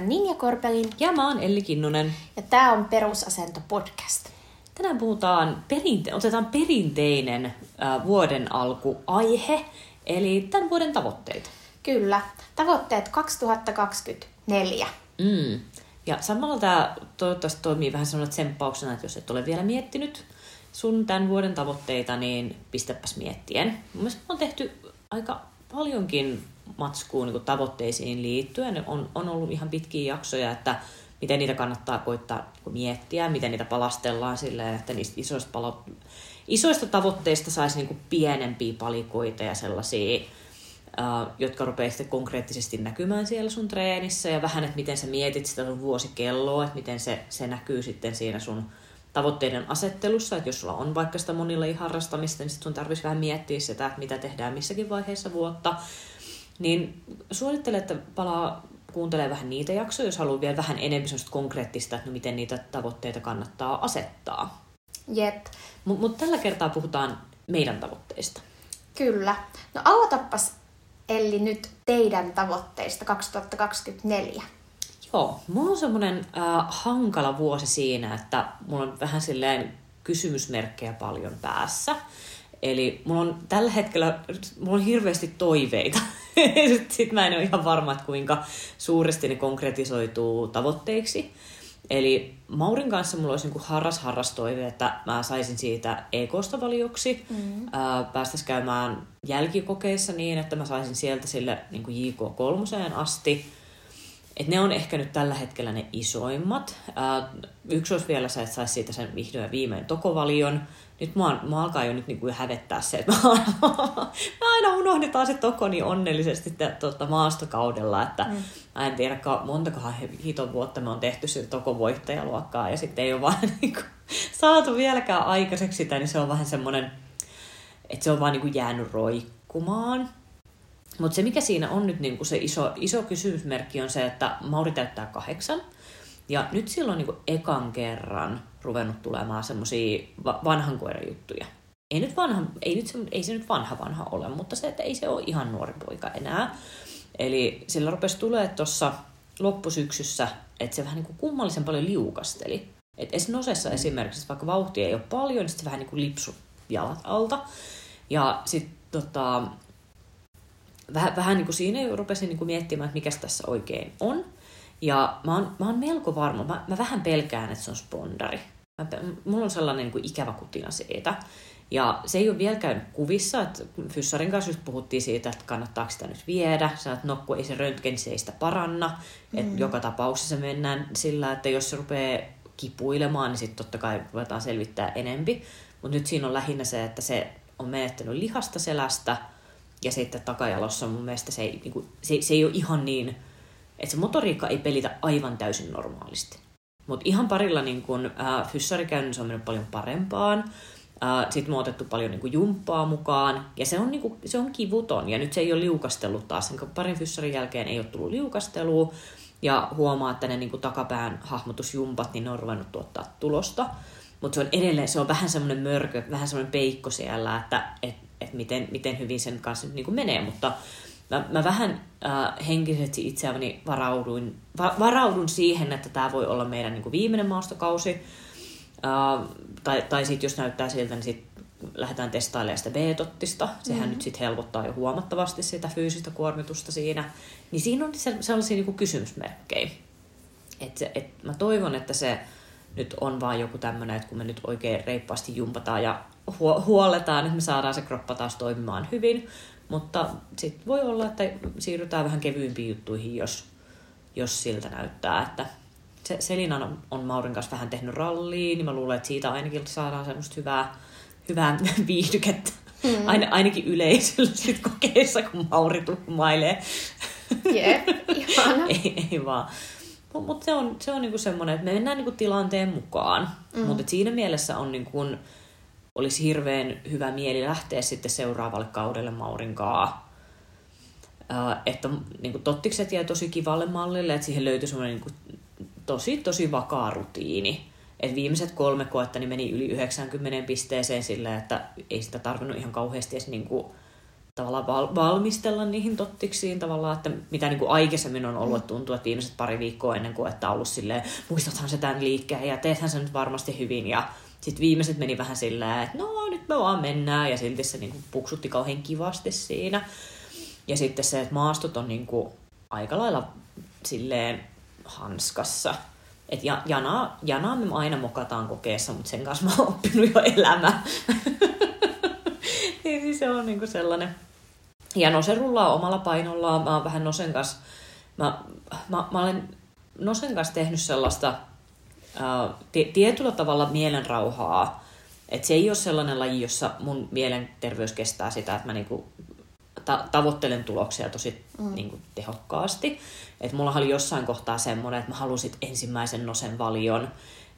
nimi on Ninja Korpelin Ja mä oon Elli Kinnunen. ja tämä on Perusasento podcast. Tänään puhutaan, perinte- otetaan perinteinen äh, vuoden alkuaihe, eli tämän vuoden tavoitteita. Kyllä, tavoitteet 2024. Mm. Ja samalla tämä toivottavasti toimii vähän sellainen tsemppauksena, että jos et ole vielä miettinyt sun tämän vuoden tavoitteita, niin pistäpäs miettien. Mun mielestä on tehty aika paljonkin matskua niin tavoitteisiin liittyen. On, on ollut ihan pitkiä jaksoja, että miten niitä kannattaa koittaa niin miettiä, miten niitä palastellaan silleen, että niistä isoista, palo- isoista tavoitteista saisi niin pienempiä palikoita ja sellaisia, uh, jotka rupeaa sitten konkreettisesti näkymään siellä sun treenissä ja vähän, että miten sä mietit sitä sun vuosikelloa, että miten se, se näkyy sitten siinä sun tavoitteiden asettelussa, että jos sulla on vaikka sitä monilla harrastamista, niin sitten sun tarvitsisi vähän miettiä sitä, että mitä tehdään missäkin vaiheessa vuotta. Niin suosittelen, että palaa kuuntelee vähän niitä jaksoja, jos haluaa vielä vähän enemmän konkreettista, että no miten niitä tavoitteita kannattaa asettaa. Jep, Mutta mut tällä kertaa puhutaan meidän tavoitteista. kyllä. No aloitapas Elli nyt teidän tavoitteista 2024. Joo, mulla on semmoinen äh, hankala vuosi siinä, että mulla on vähän silleen kysymysmerkkejä paljon päässä. Eli mulla on tällä hetkellä, mulla on hirveästi toiveita. Sitten mä en ole ihan varma, että kuinka suuresti ne konkretisoituu tavoitteiksi. Eli Maurin kanssa mulla olisi niin harras harras toive, että mä saisin siitä EKsta valioksi. Mm. Päästäisiin käymään jälkikokeissa niin, että mä saisin sieltä sille niin JK3 asti. Et ne on ehkä nyt tällä hetkellä ne isoimmat. Ää, yksi olisi vielä se, että saisi siitä sen vihdoin ja viimein tokovalion. Nyt mua, mua alkaa jo nyt niinku hävettää se, että mä, mä aina unohdetaan se toko niin onnellisesti t- tuota maastokaudella, että mm. mä en tiedä montakohan hiton vuotta me on tehty sitä tokovoittajaluokkaa ja sitten ei ole vaan niinku saatu vieläkään aikaiseksi sitä, niin se on vähän semmoinen, että se on vaan niinku jäänyt roikkumaan. Mutta se, mikä siinä on nyt niin se iso, iso kysymysmerkki, on se, että Mauri täyttää kahdeksan. Ja nyt silloin niin ekan kerran ruvennut tulemaan semmoisia va- vanhan koiran juttuja. Ei, nyt vanha, ei, nyt se, ei se nyt vanha vanha ole, mutta se, että ei se ole ihan nuori poika enää. Eli sillä rupesi tulee tuossa loppusyksyssä, että se vähän niin kuin kummallisen paljon liukasteli. Et nosessa mm. esimerkiksi, vaikka vauhtia ei ole paljon, niin se vähän niin kuin lipsu jalat alta. Ja sitten tota, vähän, vähän niin kuin siinä rupesin niin kuin miettimään, että mikä tässä oikein on. Ja mä oon, mä oon melko varma, mä, mä vähän pelkään, että se on spondari. Mä, mulla on sellainen niin kuin ikävä kutina siitä. Ja se ei ole vielä käynyt kuvissa, että Fyssarin kanssa just puhuttiin siitä, että kannattaako sitä nyt viedä. Sä että no kun ei se röntgen, se ei sitä paranna. Mm. Että joka tapauksessa mennään sillä, että jos se rupeaa kipuilemaan, niin sitten totta kai ruvetaan selvittää enempi. Mutta nyt siinä on lähinnä se, että se on menettänyt lihasta selästä – ja sitten takajalossa mun mielestä se ei, niin kuin, se, se ei ole ihan niin, että se motoriikka ei pelitä aivan täysin normaalisti. Mutta ihan parilla niin kun, äh, fyssarikäynnissä on mennyt paljon parempaan. Äh, Sitten me on otettu paljon niin kuin, jumppaa mukaan. Ja se on, niin kuin, se on kivuton. Ja nyt se ei ole liukastellut taas. Niin parin fyssarin jälkeen ei ole tullut liukastelua. Ja huomaa, että ne niin kuin, takapään hahmotusjumpat, niin ne on ruvennut tuottaa tulosta. Mutta se on edelleen, se on vähän semmoinen mörkö, vähän semmoinen peikko siellä, että et, että miten, miten hyvin sen kanssa nyt niin menee, mutta mä, mä vähän äh, henkisesti itseäni varauduin, va, varaudun siihen, että tämä voi olla meidän niin kuin viimeinen maastokausi, äh, tai, tai sitten jos näyttää siltä, niin sitten lähdetään testailemaan sitä B-tottista. Sehän mm-hmm. nyt sitten helpottaa jo huomattavasti sitä fyysistä kuormitusta siinä. Niin siinä on sellaisia niin kuin kysymysmerkkejä. Et se, et mä toivon, että se nyt on vaan joku tämmöinen, että kun me nyt oikein reippaasti jumpataan ja huoletaan, että me saadaan se kroppa taas toimimaan hyvin. Mutta sitten voi olla, että siirrytään vähän kevyimpiin juttuihin, jos, jos siltä näyttää. Että se, Selina on, on Maurin kanssa vähän tehnyt ralliin, niin mä luulen, että siitä ainakin saadaan semmoista hyvää, hyvää viihdykettä. Mm. Ain, ainakin yleisöllä sit kokeessa, kun Mauri tuhmailee. Jep, ei, ei vaan. Mutta mut se on, se on niinku semmoinen, että me mennään niinku tilanteen mukaan. Mm. Mutta siinä mielessä on niinku, olisi hirveän hyvä mieli lähteä sitten seuraavalle kaudelle Maurinkaa. Että niin kuin, tottikset jäi tosi kivalle mallille, että siihen löytyi semmoinen niin tosi, tosi vakaa rutiini. Et viimeiset kolme koetta niin meni yli 90 pisteeseen sillä, että ei sitä tarvinnut ihan kauheasti edes niin kuin, tavallaan val- valmistella niihin tottiksiin tavallaan, että mitä niin kuin aikaisemmin on ollut, että tuntuu, että viimeiset pari viikkoa ennen kuin, että on ollut silleen, muistathan se tämän liikkeen ja teethän se nyt varmasti hyvin ja sitten viimeiset meni vähän silleen, että no nyt me vaan mennään ja silti se niin kuin puksutti kauhean kivasti siinä. Ja sitten se, että maastot on niin kuin aika lailla silleen hanskassa. Et ja, janaa, janaa me aina mokataan kokeessa, mutta sen kanssa mä oon oppinut jo elämää. se on niinku sellainen. Ja Nose rullaa omalla painollaan. Mä oon vähän Nosen kanssa, mä, mä, mä olen Nosen kanssa tehnyt sellaista ää, tietyllä tavalla mielenrauhaa. Että se ei ole sellainen laji, jossa mun mielenterveys kestää sitä, että mä niinku ta- tavoittelen tuloksia tosi mm. niin kuin, tehokkaasti. Et mulla oli jossain kohtaa semmoinen, että mä halusin ensimmäisen nosen valion,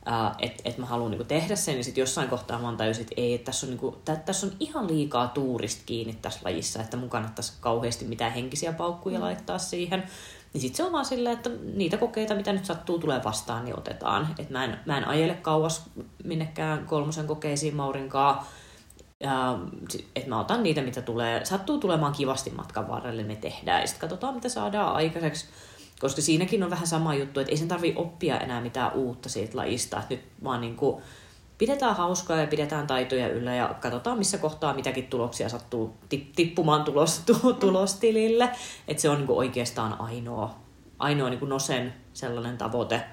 Uh, että et mä haluan niinku tehdä sen, ja sitten jossain kohtaa mä tajusin, että ei, että tässä on, niinku, tä, tässä on ihan liikaa tuurista kiinni tässä lajissa, että mun kannattaisi kauheasti mitään henkisiä paukkuja mm. laittaa siihen. Niin sitten se on vaan silleen, että niitä kokeita, mitä nyt sattuu tulee vastaan, niin otetaan. Et mä, en, mä en ajele kauas minnekään kolmosen kokeisiin Maurinkaa, että mä otan niitä, mitä tulee, sattuu tulemaan kivasti matkan varrelle, me tehdään ja sitten katsotaan, mitä saadaan aikaiseksi. Koska siinäkin on vähän sama juttu, että ei sen tarvi oppia enää mitään uutta siitä lajista. Että nyt vaan niin kuin pidetään hauskaa ja pidetään taitoja yllä ja katsotaan, missä kohtaa mitäkin tuloksia sattuu tippumaan tulos, tulostilille. Että se on niin kuin oikeastaan ainoa, ainoa niin kuin Nosen sellainen tavoite.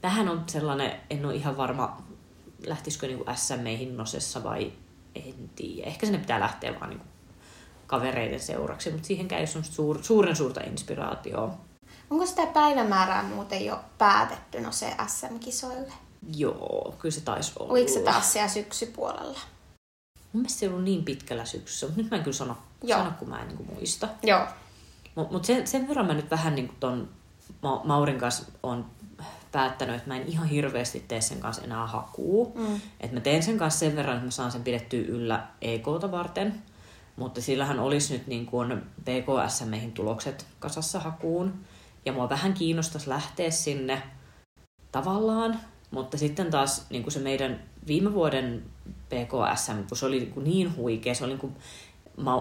Tähän on sellainen, en ole ihan varma, lähtisikö niin kuin SMEihin Nosessa vai en tiedä. Ehkä sinne pitää lähteä vaan niin kavereiden seuraksi, mutta siihen käy suur, suuren suurta inspiraatioa. Onko sitä päivämäärää muuten jo päätetty no se SM-kisoille? Joo, kyllä se taisi olla. Oliko se taas siellä syksypuolella? Mun mielestä se ei ollut niin pitkällä syksyssä, mutta nyt mä en kyllä sano, Joo. sano kun mä en niin muista. Joo. Mutta mut sen, sen verran mä nyt vähän niin ton Ma- Maurin kanssa on päättänyt, että mä en ihan hirveästi tee sen kanssa enää hakuu. Mm. Että mä teen sen kanssa sen verran, että mä saan sen pidettyä yllä EKta varten. Mutta sillähän olisi nyt niin kuin PKS-meihin tulokset kasassa hakuun. Ja mua vähän kiinnostaisi lähteä sinne tavallaan. Mutta sitten taas niin kuin se meidän viime vuoden PKSM, kun se oli niin, kuin niin huikea, se oli niin kuin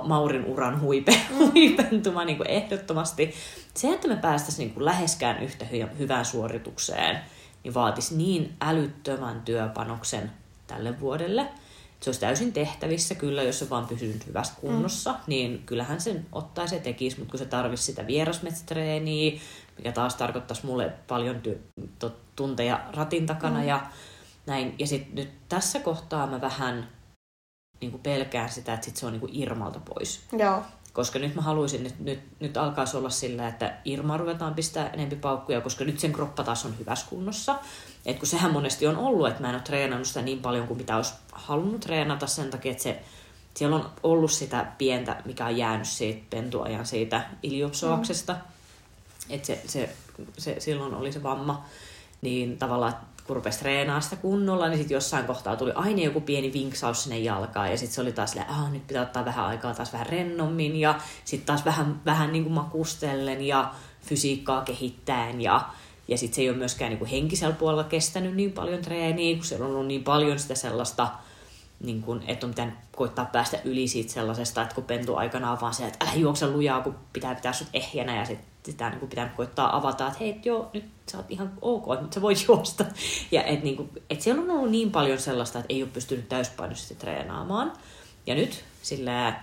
Maurin uran huipe, mm. huipentuma niin kuin ehdottomasti. Se, että me päästäisiin niin kuin läheskään yhtä hy- hyvään suoritukseen, niin vaatisi niin älyttömän työpanoksen tälle vuodelle. Se olisi täysin tehtävissä kyllä, jos se vaan pysyy hyvässä kunnossa, mm. niin kyllähän sen ottaisi ja tekisi, mutta kun se tarvitsisi sitä vierasmetsätreeniä, mikä taas tarkoittaisi mulle paljon ty- to- tunteja ratin takana mm. ja näin. Ja sitten nyt tässä kohtaa mä vähän niin kuin pelkään sitä, että sit se on niin kuin Irmalta pois. Joo. Koska nyt mä haluaisin, että nyt, nyt alkaisi olla sillä, että Irma ruvetaan pistää enempi paukkuja, koska nyt sen kroppa taas on hyvässä kunnossa. Et kun sehän monesti on ollut, että mä en ole treenannut sitä niin paljon kuin mitä olisi halunnut treenata sen takia, että se, siellä on ollut sitä pientä, mikä on jäänyt siitä pentuajan siitä iliopsoaksesta. Mm. Että se, se, se, silloin oli se vamma. Niin tavallaan, kun rupesi treenaamaan sitä kunnolla, niin sitten jossain kohtaa tuli aina joku pieni vinksaus sinne jalkaan. Ja sitten se oli taas silleen, nyt pitää ottaa vähän aikaa taas vähän rennommin. Ja sitten taas vähän, vähän niin kuin makustellen ja fysiikkaa kehittäen. Ja, ja sitten se ei ole myöskään niin kuin henkisellä puolella kestänyt niin paljon treeniä, kun siellä on ollut niin paljon sitä sellaista, niin kuin, että on pitänyt koittaa päästä yli siitä sellaisesta, että kun pentu aikana on vaan se, että älä juokse lujaa, kun pitää pitää sut ehjänä ja sitten sitä niin kuin pitänyt koittaa avata, että hei, joo, nyt sä oot ihan ok, että sä voit juosta. Ja että niin kuin, et siellä on ollut niin paljon sellaista, että ei ole pystynyt täyspainoisesti treenaamaan. Ja nyt sillä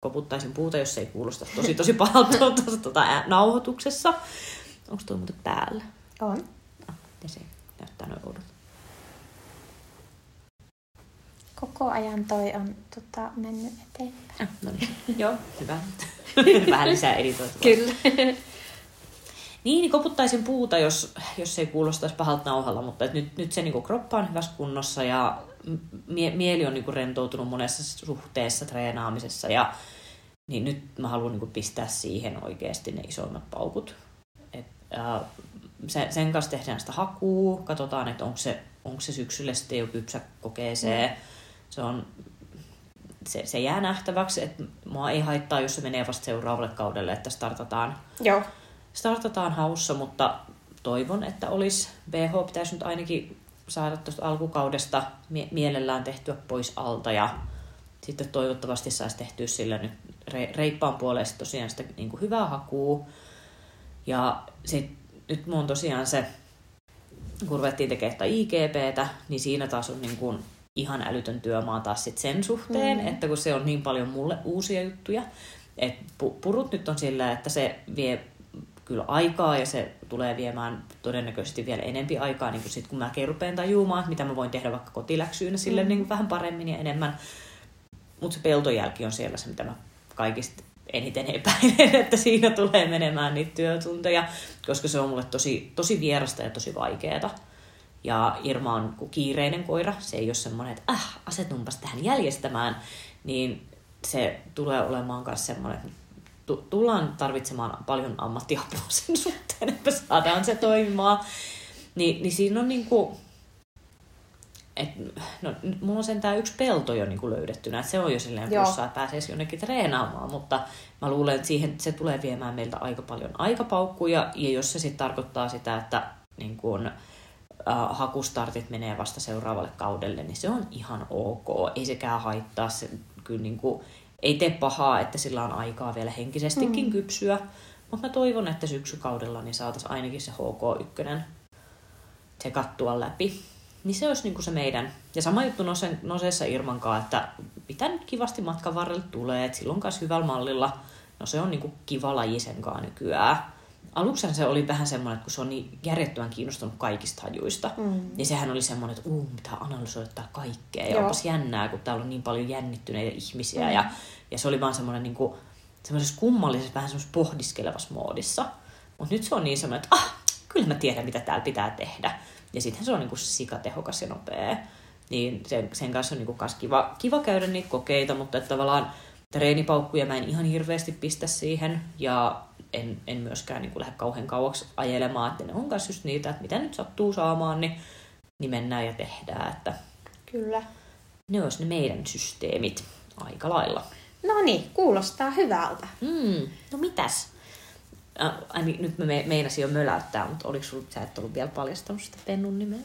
koputtaisin puuta, jos se ei kuulosta tosi tosi pahalta tuossa tuota, nauhoituksessa. Onko tuo muuten päällä? On. Ah, ja se näyttää noin oudolta. Koko ajan toi on tota, mennyt eteenpäin. Ah, no niin. Joo, hyvä. Vähän lisää editoitua. Kyllä. Niin, niin koputtaisin puuta, jos, jos se ei kuulostaisi pahalta nauhalla, mutta et nyt, nyt se niin kroppa on hyvässä kunnossa ja mie, mieli on niin rentoutunut monessa suhteessa treenaamisessa ja niin nyt mä haluan niin pistää siihen oikeasti ne isoimmat paukut. Et, äh, se, sen kanssa tehdään sitä hakua, katsotaan, että onko se, onko se syksyllä sitten jo kypsä kokeeseen. Mm. Se on se, se jää nähtäväksi, että mua ei haittaa, jos se menee vasta seuraavalle kaudelle, että startataan, Joo. startataan haussa, mutta toivon, että olisi. BH pitäisi nyt ainakin saada tuosta alkukaudesta mie- mielellään tehtyä pois alta ja sitten toivottavasti saisi tehtyä sillä nyt reippaan puolesta tosiaan sitä niin kuin hyvää hakua. Ja sit, nyt mun on tosiaan se, kun ruvettiin tekemään IGPtä, niin siinä taas on niin kuin ihan älytön työmaa taas sit sen suhteen, mm. että kun se on niin paljon mulle uusia juttuja. Et purut nyt on sillä, että se vie kyllä aikaa ja se tulee viemään todennäköisesti vielä enempi aikaa, niin sit kun mä rupean tajumaan, että mitä mä voin tehdä vaikka kotiläksyynä sille mm. niin vähän paremmin ja enemmän. Mutta se peltojälki on siellä se, mitä mä kaikista eniten epäilen, että siinä tulee menemään niitä työtunteja, koska se on mulle tosi, tosi vierasta ja tosi vaikeaa. Ja Irma on kiireinen koira, se ei ole semmoinen, että äh, asetunpas tähän jäljestämään, niin se tulee olemaan myös semmoinen, että tullaan tarvitsemaan paljon ammattiapua sen suhteen, että saadaan se toimimaan. Ni, niin siinä on niinku, et, no, mulla on sentään yksi pelto jo niinku löydetty, että se on jo silleen plussa, että pääsee jonnekin treenaamaan, mutta mä luulen, että siihen se tulee viemään meiltä aika paljon aikapaukkuja, ja jos se sitten tarkoittaa sitä, että niin kun, äh, hakustartit menee vasta seuraavalle kaudelle, niin se on ihan ok. Ei sekään haittaa. Se, kyllä niin kuin, ei tee pahaa, että sillä on aikaa vielä henkisestikin mm. kypsyä. Mutta mä toivon, että syksykaudella niin saataisiin ainakin se HK1 se kattua läpi. Niin se olisi niinku se meidän. Ja sama juttu nosen, noseessa Irmankaan, että mitä nyt kivasti matkan varrelle tulee, että silloin kanssa hyvällä mallilla, no se on niinku kiva laji senkaan nykyään aluksi se oli vähän semmoinen, että kun se on niin järjettömän kiinnostunut kaikista hajuista, mm. niin sehän oli semmoinen, että uu, pitää analysoida kaikkea. Ja Joo. onpas jännää, kun täällä on niin paljon jännittyneitä ihmisiä. Mm. Ja, ja se oli vaan semmoinen niin kuin, semmoisessa kummallisessa, vähän semmoisessa pohdiskelevassa moodissa. Mutta nyt se on niin semmoinen, että ah, kyllä mä tiedän, mitä täällä pitää tehdä. Ja sitten se on niin kuin sikatehokas ja nopea. Niin sen, sen kanssa on niin kuin kiva, kiva käydä niitä kokeita, mutta että tavallaan treenipaukkuja mä en ihan hirveästi pistä siihen. Ja en, en myöskään niin kuin lähde kauhean kauaksi ajelemaan, että ne on myös just niitä, että mitä nyt sattuu saamaan, niin, niin mennään ja tehdään. Että Kyllä. Ne olisi ne meidän systeemit aika lailla. No niin, kuulostaa hyvältä. Mm, no mitäs? Äh, nyt mä meinasin jo möläyttää, mutta oliko sulla, sä et ollut vielä paljastanut sitä Pennun nimeä?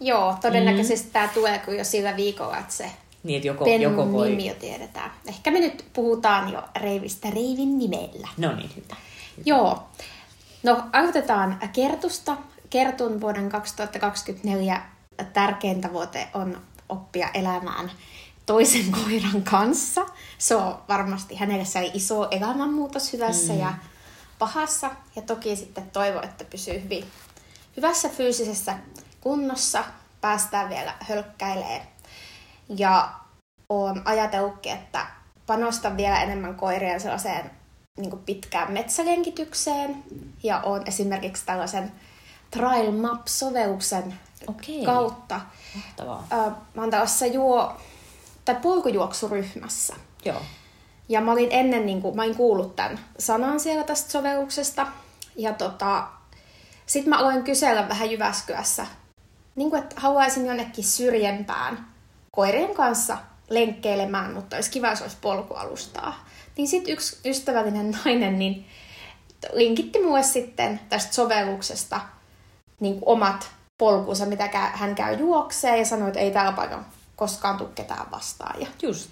Joo, todennäköisesti mm. tämä tulee kuin jo sillä viikolla, että se niin, että joko, Pennun joko voi... nimi jo tiedetään. Ehkä me nyt puhutaan jo Reivistä Reivin nimellä. No niin, hyvä. Joo. No, aloitetaan Kertusta. Kertun vuoden 2024 tärkein tavoite on oppia elämään toisen koiran kanssa. Se on varmasti hänelle se iso elämänmuutos hyvässä mm. ja pahassa. Ja toki sitten toivo, että pysyy hyvin hyvässä fyysisessä kunnossa. Päästään vielä hölkkäilee. Ja on ajatellutkin, että panostan vielä enemmän koirien sellaiseen niin pitkään metsälenkitykseen ja on esimerkiksi tällaisen Trial Map-sovelluksen Okei. kautta. Mahtavaa. mä oon tällaisessa juo, tai polkujuoksuryhmässä. Joo. Ja mä olin ennen, niin kuin, mä olin kuullut tämän sanan siellä tästä sovelluksesta. Ja tota, sit mä aloin kysellä vähän Jyväskylässä, niin kuin, että haluaisin jonnekin syrjempään koirien kanssa lenkkeilemään, mutta olisi kiva, jos olisi polkualustaa. Niin sitten yksi ystävällinen nainen niin linkitti mulle sitten tästä sovelluksesta niin omat polkunsa, mitä hän käy juokseen ja sanoi, että ei täällä paikalla koskaan tule ketään vastaan. Ja, Just.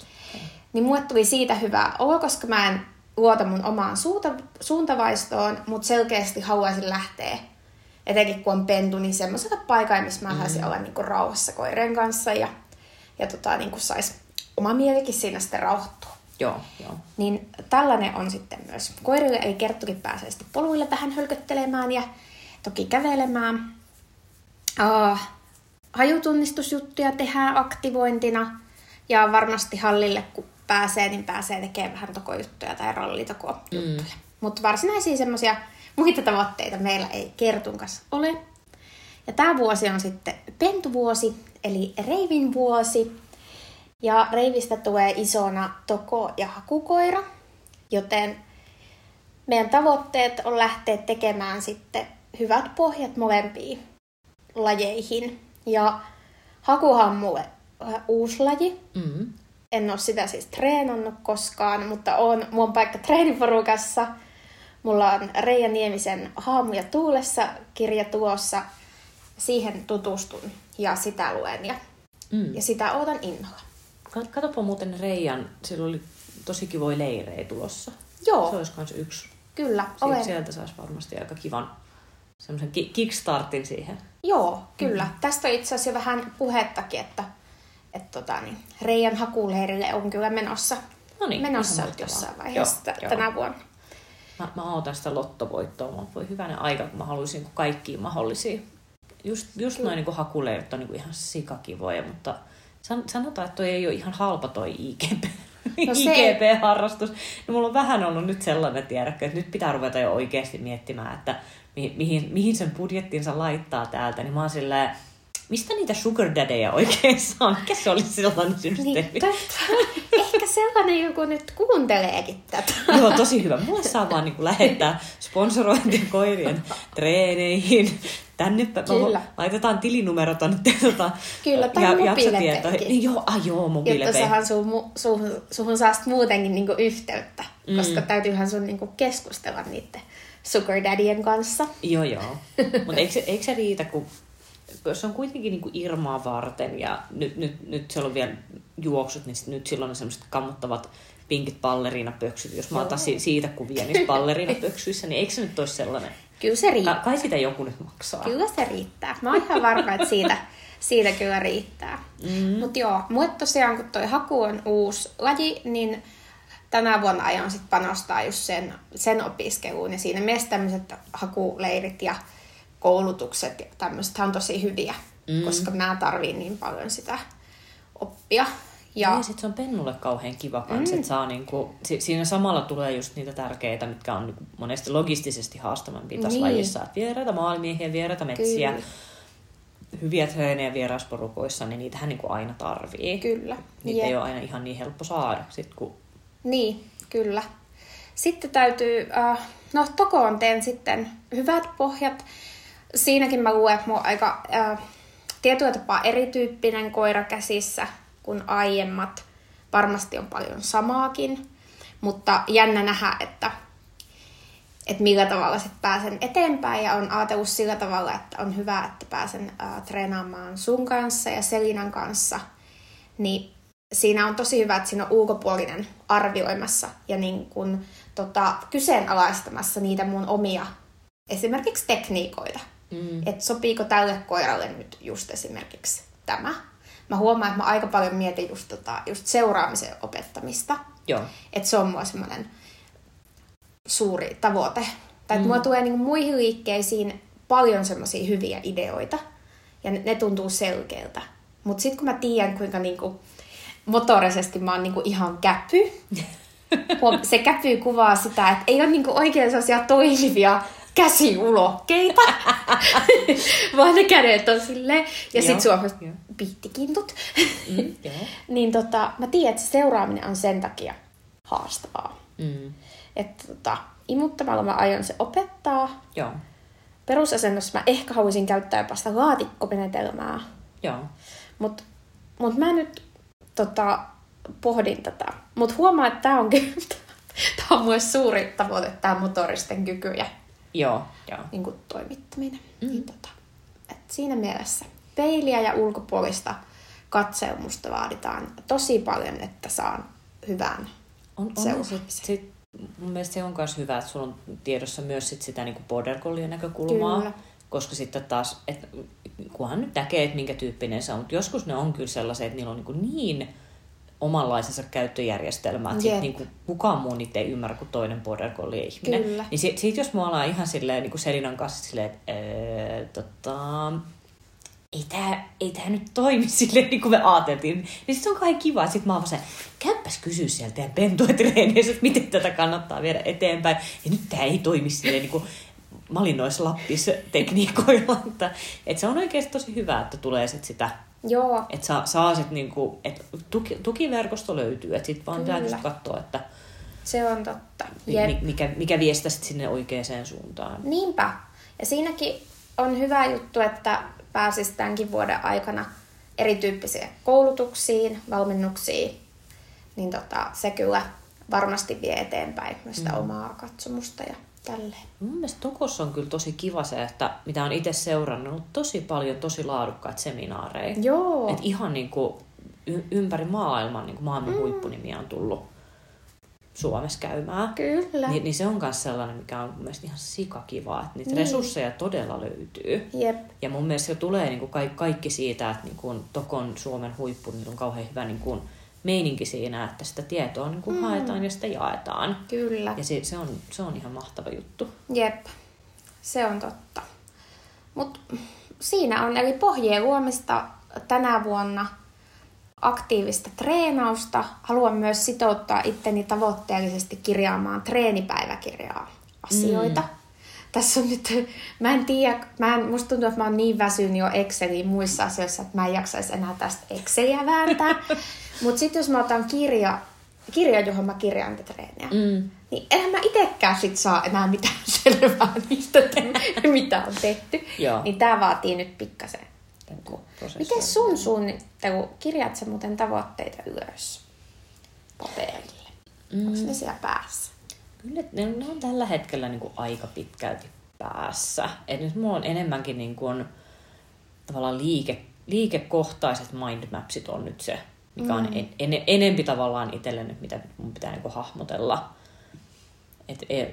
Niin mulle tuli siitä hyvä olo, koska mä en luota mun omaan suunta, suuntavaistoon, mutta selkeästi haluaisin lähteä, etenkin kun on pentu, niin semmoisella paikalla, missä mä saisin mm. olla niin kuin rauhassa koireen kanssa ja, ja tota, niin kuin sais oma mielikin siinä sitten rauhoittua. Joo, joo. Niin tällainen on sitten myös koirille, eli Kerttukin pääsee sitten poluille vähän hölköttelemään ja toki kävelemään. Uh, hajutunnistusjuttuja tehdään aktivointina ja varmasti hallille kun pääsee, niin pääsee tekemään vähän tokojuttuja tai rallitokojuttuja. Mm. Mutta varsinaisia semmoisia muita tavoitteita meillä ei Kertun kanssa ole. Ja tämä vuosi on sitten pentuvuosi, eli reivin vuosi. Ja Reivistä tulee isona toko- ja hakukoira, joten meidän tavoitteet on lähteä tekemään sitten hyvät pohjat molempiin lajeihin. Ja hakuhan on mulle uusi laji. Mm-hmm. En ole sitä siis treenannut koskaan, mutta on mun paikka treeniporukassa. Mulla on Reija Niemisen Haamu ja tuulessa kirja tuossa. Siihen tutustun ja sitä luen ja, mm. ja sitä odotan innolla. Kat- Katsopa muuten Reijan, sillä oli tosi kivoja leirejä tulossa. Joo, Se olisi myös yksi. kyllä. Sieltä, Olen, sieltä saisi varmasti aika kivan semmoisen ki- kickstartin siihen. Joo, kyllä. Mm. Tästä on itse asiassa vähän puhettakin, että, että tota, niin, Reijan hakuleirille on kyllä menossa, No niin, menossa jossain vaiheessa Joo, t- joo. tänä vuonna. Mä, mä oon tästä lottovoittoa. Mä voi hyvänä aika, kun mä haluaisin kaikkiin mahdollisia. Just, just noin niin hakuleirit on niin ihan sikakivoja, mutta sanotaan, että toi ei ole ihan halpa toi IGP. No se- IGP-harrastus. No mulla on vähän ollut nyt sellainen tiedäkö, että nyt pitää ruveta jo oikeasti miettimään, että mi, mihin, mihin sen budjettinsa laittaa täältä. Niin mä oon silleen, mistä niitä sugar daddyja oikein saa? Mikä se oli sellainen systeemi? Niin. Ehkä sellainen joku nyt kuunteleekin tätä. Joo, tosi hyvä. Mulle saa vaan niin lähettää sponsorointia koirien treeneihin. Tänne pä- Kyllä. laitetaan tilinumero tonne tota, Kyllä, tai mobiilepekin. Niin, joo, ah, joo, Jotta mobiilepe. sahan suhun, suhun, suhun saa muutenkin niinku yhteyttä, Mm. koska täytyyhän sun niinku keskustella niiden sugar daddyen kanssa. Joo, joo. Mutta eikö, se- eikö se riitä, kun se on kuitenkin niin kuin Irmaa varten ja nyt, nyt, nyt siellä on vielä juoksut, niin nyt silloin on semmoiset kammottavat pinkit balleriinapöksyt. Jos mä otan si- siitä kuvia niissä balleriinapöksyissä, niin eikö se nyt olisi sellainen? Kyllä se riittää. Ka- kai sitä joku nyt maksaa. Kyllä se riittää. Mä oon ihan varma, että siitä, siitä kyllä riittää. Mm. Mutta joo, mulle tosiaan kun toi haku on uusi laji, niin tänä vuonna aion sit panostaa just sen, sen opiskeluun. Ja siinä mielessä tämmöiset hakuleirit ja koulutukset ja tämmöiset on tosi hyviä, mm. koska mä tarviin niin paljon sitä oppia. Ja, Ja ja sitten se on Pennulle kauhean kiva kans, mm. että saa niinku, si, siinä samalla tulee just niitä tärkeitä, mitkä on niinku monesti logistisesti haastavampi tässä Niin. lajissa. Et vieraita maailmiehiä, vieraita metsiä, Kyllä. hyviä treenejä vieraisporukoissa, niin niitähän niinku aina tarvii. Kyllä. Niitä Jep. ei ole aina ihan niin helppo saada. Sit kun... Niin, kyllä. Sitten täytyy, äh, no tokoon teen sitten hyvät pohjat. Siinäkin mä luulen, että mulla on aika äh, tietyllä tapaa erityyppinen koira käsissä kuin aiemmat. Varmasti on paljon samaakin, mutta jännä nähdä, että, että millä tavalla sitten pääsen eteenpäin ja on ajatellut sillä tavalla, että on hyvä, että pääsen äh, treenaamaan sun kanssa ja Selinan kanssa, niin siinä on tosi hyvä, että siinä on ulkopuolinen arvioimassa ja niin kun, tota, kyseenalaistamassa niitä mun omia esimerkiksi tekniikoita. Mm. Että sopiiko tälle koiralle nyt just esimerkiksi tämä. Mä huomaan, että mä aika paljon mietin just, tota, just seuraamisen opettamista. Joo. Että se on mua semmoinen suuri tavoite. Tai mm. mulla tulee niinku muihin liikkeisiin paljon semmoisia hyviä ideoita. Ja ne, ne tuntuu selkeältä. Mutta sitten kun mä tiedän, kuinka niinku motorisesti mä oon niinku ihan käpy. Se käpy kuvaa sitä, että ei ole niinku oikein sellaisia toimivia käsiulokkeita, vaan ne kädet on silleen. Ja Joo, sit suomessa joo. piittikintut. Mm, joo. niin tota, mä tiedän, että se seuraaminen on sen takia haastavaa. Mm. Että tota, imuttamalla mä aion se opettaa. Joo. Perusasennossa mä ehkä haluaisin käyttää jopa sitä laatikkomenetelmää. Joo. Mutta mut mä nyt tota, pohdin tätä. Mutta huomaa, että tää on, kyllä- tää on mulle suuri tavoite, tää motoristen kyky ja Joo. Joo. niin kuin, toimittaminen. Mm. Niin, tota, et siinä mielessä peiliä ja ulkopuolista katselmusta vaaditaan tosi paljon, että saan hyvän On, on seuraamisen. sit, sit, mun mielestä se on myös hyvä, että sulla on tiedossa myös sit sitä niin border collie näkökulmaa. Kyllä. Koska sitten taas, et, kunhan nyt näkee, että minkä tyyppinen se on, mutta joskus ne on kyllä sellaisia, että niillä on niin, niin omanlaisensa käyttöjärjestelmä, että sit Jep. niinku, kukaan muu niitä ei ymmärrä kuin toinen border collie ihminen. Kyllä. Niin sit, sit jos me ollaan ihan silleen niin kuin Selinan kanssa silleen, että öö, tota, ei tää, ei tää nyt toimi silleen, niin kuin me ajateltiin. Niin sit se on kai kiva. Sitten mä oon vaan se, käypäs kysyä sieltä teidän pentuetreeneissä, että miten tätä kannattaa viedä eteenpäin. Ja nyt tää ei toimi silleen niin kuin malinoissa lappis tekniikoilla. Että, että se on oikeasti tosi hyvä, että tulee sit sitä, Joo, että saa, saa sit niinku, että tuki, tukiverkosto löytyy. Että sit vaan pitää just katsoa, että se on totta. Jep. mi- mikä, mikä vie sitä sit sinne oikeaan suuntaan. Niinpä. Ja siinäkin on hyvä juttu, että pääsisi tämänkin vuoden aikana erityyppisiin koulutuksiin, valmennuksiin. Niin tota, se kyllä varmasti vie eteenpäin myös sitä mm. omaa katsomusta ja tälleen. Mun mielestä Tokossa on kyllä tosi kiva se, että mitä on itse seurannut, tosi paljon tosi laadukkaita seminaareja. Joo, Et ihan niinku, y- ympäri maailman niin kuin maailman mm. huippunimiä on tullut Suomessa käymään. Kyllä. Ni, niin se on myös sellainen, mikä on mun mielestä ihan sikakivaa, että niitä Niin. niin. resursseja todella löytyy. Jep. Ja mun mielestä se tulee niin kuin kaikki, kaikki siitä, että niin kuin Tokon Suomen huippu niin on kauhean hyvä niin kuin meininki siinä, että sitä tietoa niin kuin mm. haetaan ja sitä jaetaan. Kyllä. Ja se, se, on, se on ihan mahtava juttu. Jep. Se on totta. Mutta siinä on, eli pohjien luomista tänä vuonna aktiivista treenausta. Haluan myös sitouttaa itteni tavoitteellisesti kirjaamaan treenipäiväkirjaa asioita. Mm. Tässä on nyt, mä en tiedä, mä en, musta tuntuu, että mä oon niin väsynyt jo Exceliin muissa asioissa, että mä en jaksaisi enää tästä Exceliä vääntää. Mutta sitten jos mä otan kirja, kirja, johon mä kirjaan niitä treeniä, Mm. niin enhän mä itekään sit saa enää mitään selvää niistä, että mitä on tehty. Joo. Niin tää vaatii nyt pikkasen. Prosessoida. Miten sun suunnittelu, kirjaat sä muuten tavoitteita ylös paperille? Mm. Onko ne siellä päässä? Kyllä ne, ne on tällä hetkellä niin kuin aika pitkälti päässä. Et nyt mulla on enemmänkin niin kuin, tavallaan liike, liikekohtaiset mindmapsit on nyt se, mikä on en, en, enempi tavallaan itselle nyt, mitä mun pitää niin kuin hahmotella. Et, e,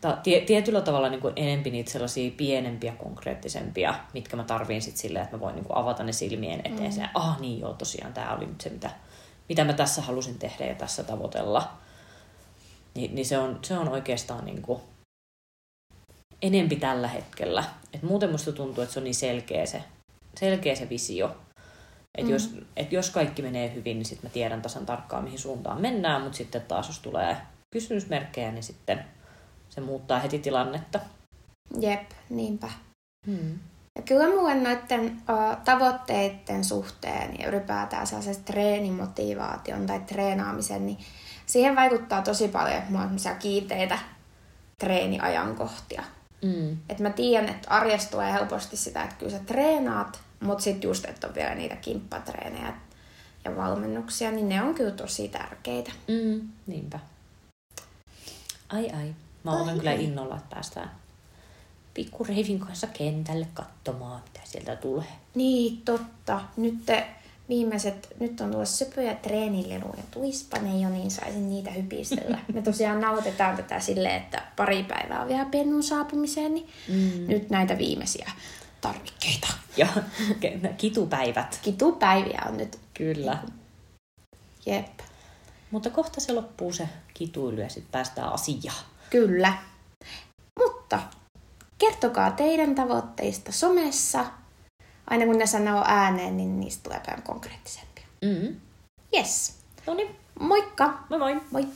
ta, tie, tietyllä tavalla niin kuin enempi niitä sellaisia pienempiä, konkreettisempia, mitkä mä tarviin sit silleen, että mä voin niin kuin avata ne silmien eteen. Mm. Ah niin joo, tosiaan tämä oli nyt se, mitä, mitä mä tässä halusin tehdä ja tässä tavoitella. Niin, niin se, on, se on oikeastaan niin kuin enempi tällä hetkellä. Et muuten musta tuntuu, että se on niin selkeä se, selkeä se visio. Et mm. jos, et jos kaikki menee hyvin, niin sitten mä tiedän tasan tarkkaan, mihin suuntaan mennään, mutta sitten taas jos tulee kysymysmerkkejä, niin sitten se muuttaa heti tilannetta. Jep, niinpä. Hmm. Ja kyllä mulle noiden uh, tavoitteiden suhteen ja ylipäätään sellaisen treenimotivaation tai treenaamisen, niin siihen vaikuttaa tosi paljon, että mulla on kiinteitä treeniajankohtia. Mm. Et mä tiedän, että arjesta tulee helposti sitä, että kyllä sä treenaat, mutta sitten just, että on vielä niitä kimppatreenejä ja valmennuksia, niin ne on kyllä tosi tärkeitä. Mm. Niinpä. Ai ai. Mä olen Ai kyllä ai. innolla, että päästään pikku Reivin kanssa kentälle katsomaan, mitä sieltä tulee. Niin, totta. Nyt te viimeiset, nyt on tuossa söpöjä treenileluja tuispane jo, niin saisin niitä hypistellä. Me tosiaan nautetaan tätä silleen, että pari päivää on vielä pennun saapumiseen, niin Mm. nyt näitä viimeisiä tarvikkeita. Ja kitupäivät. Kitupäiviä on nyt. Kyllä. Jep, Mutta kohta se loppuu se kituilu ja sitten päästään asiaan. kyllä. Mutta kertokaa teidän tavoitteista somessa. Aina kun ne sanoo ääneen, niin niistä tulee paljon konkreettisempia. Mm. Yes. No niin, Moikka! moi moi! Moi!